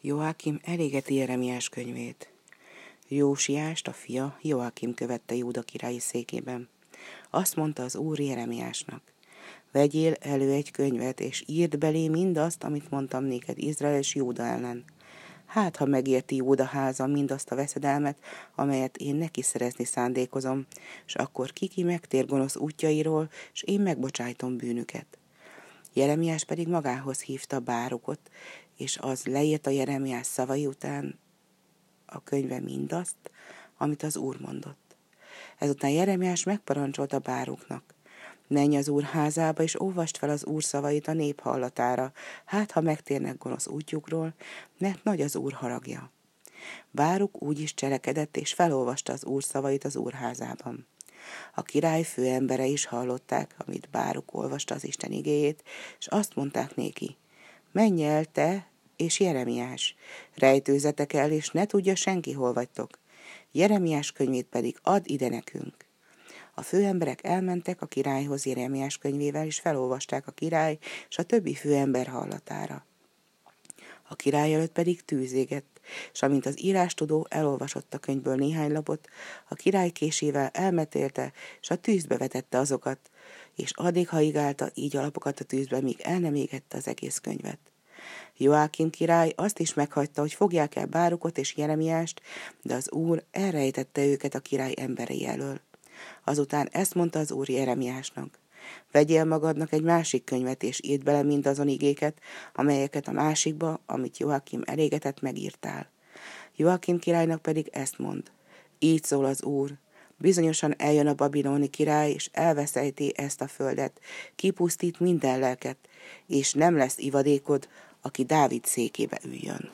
Joákim elégeti Jeremiás könyvét. Jósiást, a fia, Joákim követte Júda királyi székében. Azt mondta az úr Jeremiásnak. Vegyél elő egy könyvet, és írd belé mindazt, amit mondtam néked Izrael és Júda ellen. Hát, ha megérti Júda háza mindazt a veszedelmet, amelyet én neki szerezni szándékozom, és akkor kiki megtér gonosz útjairól, és én megbocsájtom bűnüket. Jeremiás pedig magához hívta Bárukot, és az leírta Jeremiás szavai után a könyve mindazt, amit az Úr mondott. Ezután Jeremiás megparancsolta Báruknak, menj az Úr házába, és olvast fel az Úr szavait a nép hallatára, hát ha megtérnek gonosz útjukról, mert nagy az Úr haragja. Báruk úgy is cselekedett, és felolvasta az Úr szavait az Úr házában. A király főembere is hallották, amit Báruk olvasta az Isten igéjét, és azt mondták néki, menj el te és Jeremiás, rejtőzetek el, és ne tudja senki, hol vagytok. Jeremiás könyvét pedig add ide nekünk. A főemberek elmentek a királyhoz Jeremiás könyvével, és felolvasták a király és a többi főember hallatára. A király előtt pedig tűzégett, és amint az írástudó elolvasott a könyvből néhány lapot, a király késével elmetélte, és a tűzbe vetette azokat, és addig haigálta így a lapokat a tűzbe, míg el nem égette az egész könyvet. Joákim király azt is meghagyta, hogy fogják el Bárukot és Jeremiást, de az úr elrejtette őket a király emberei elől. Azután ezt mondta az úr Jeremiásnak. Vegyél magadnak egy másik könyvet, és írd bele mindazon igéket, amelyeket a másikba, amit Joachim elégetett, megírtál. Joachim királynak pedig ezt mond. Így szól az úr, bizonyosan eljön a babiloni király, és elveszejti ezt a földet, kipusztít minden lelket, és nem lesz ivadékod, aki Dávid székébe üljön.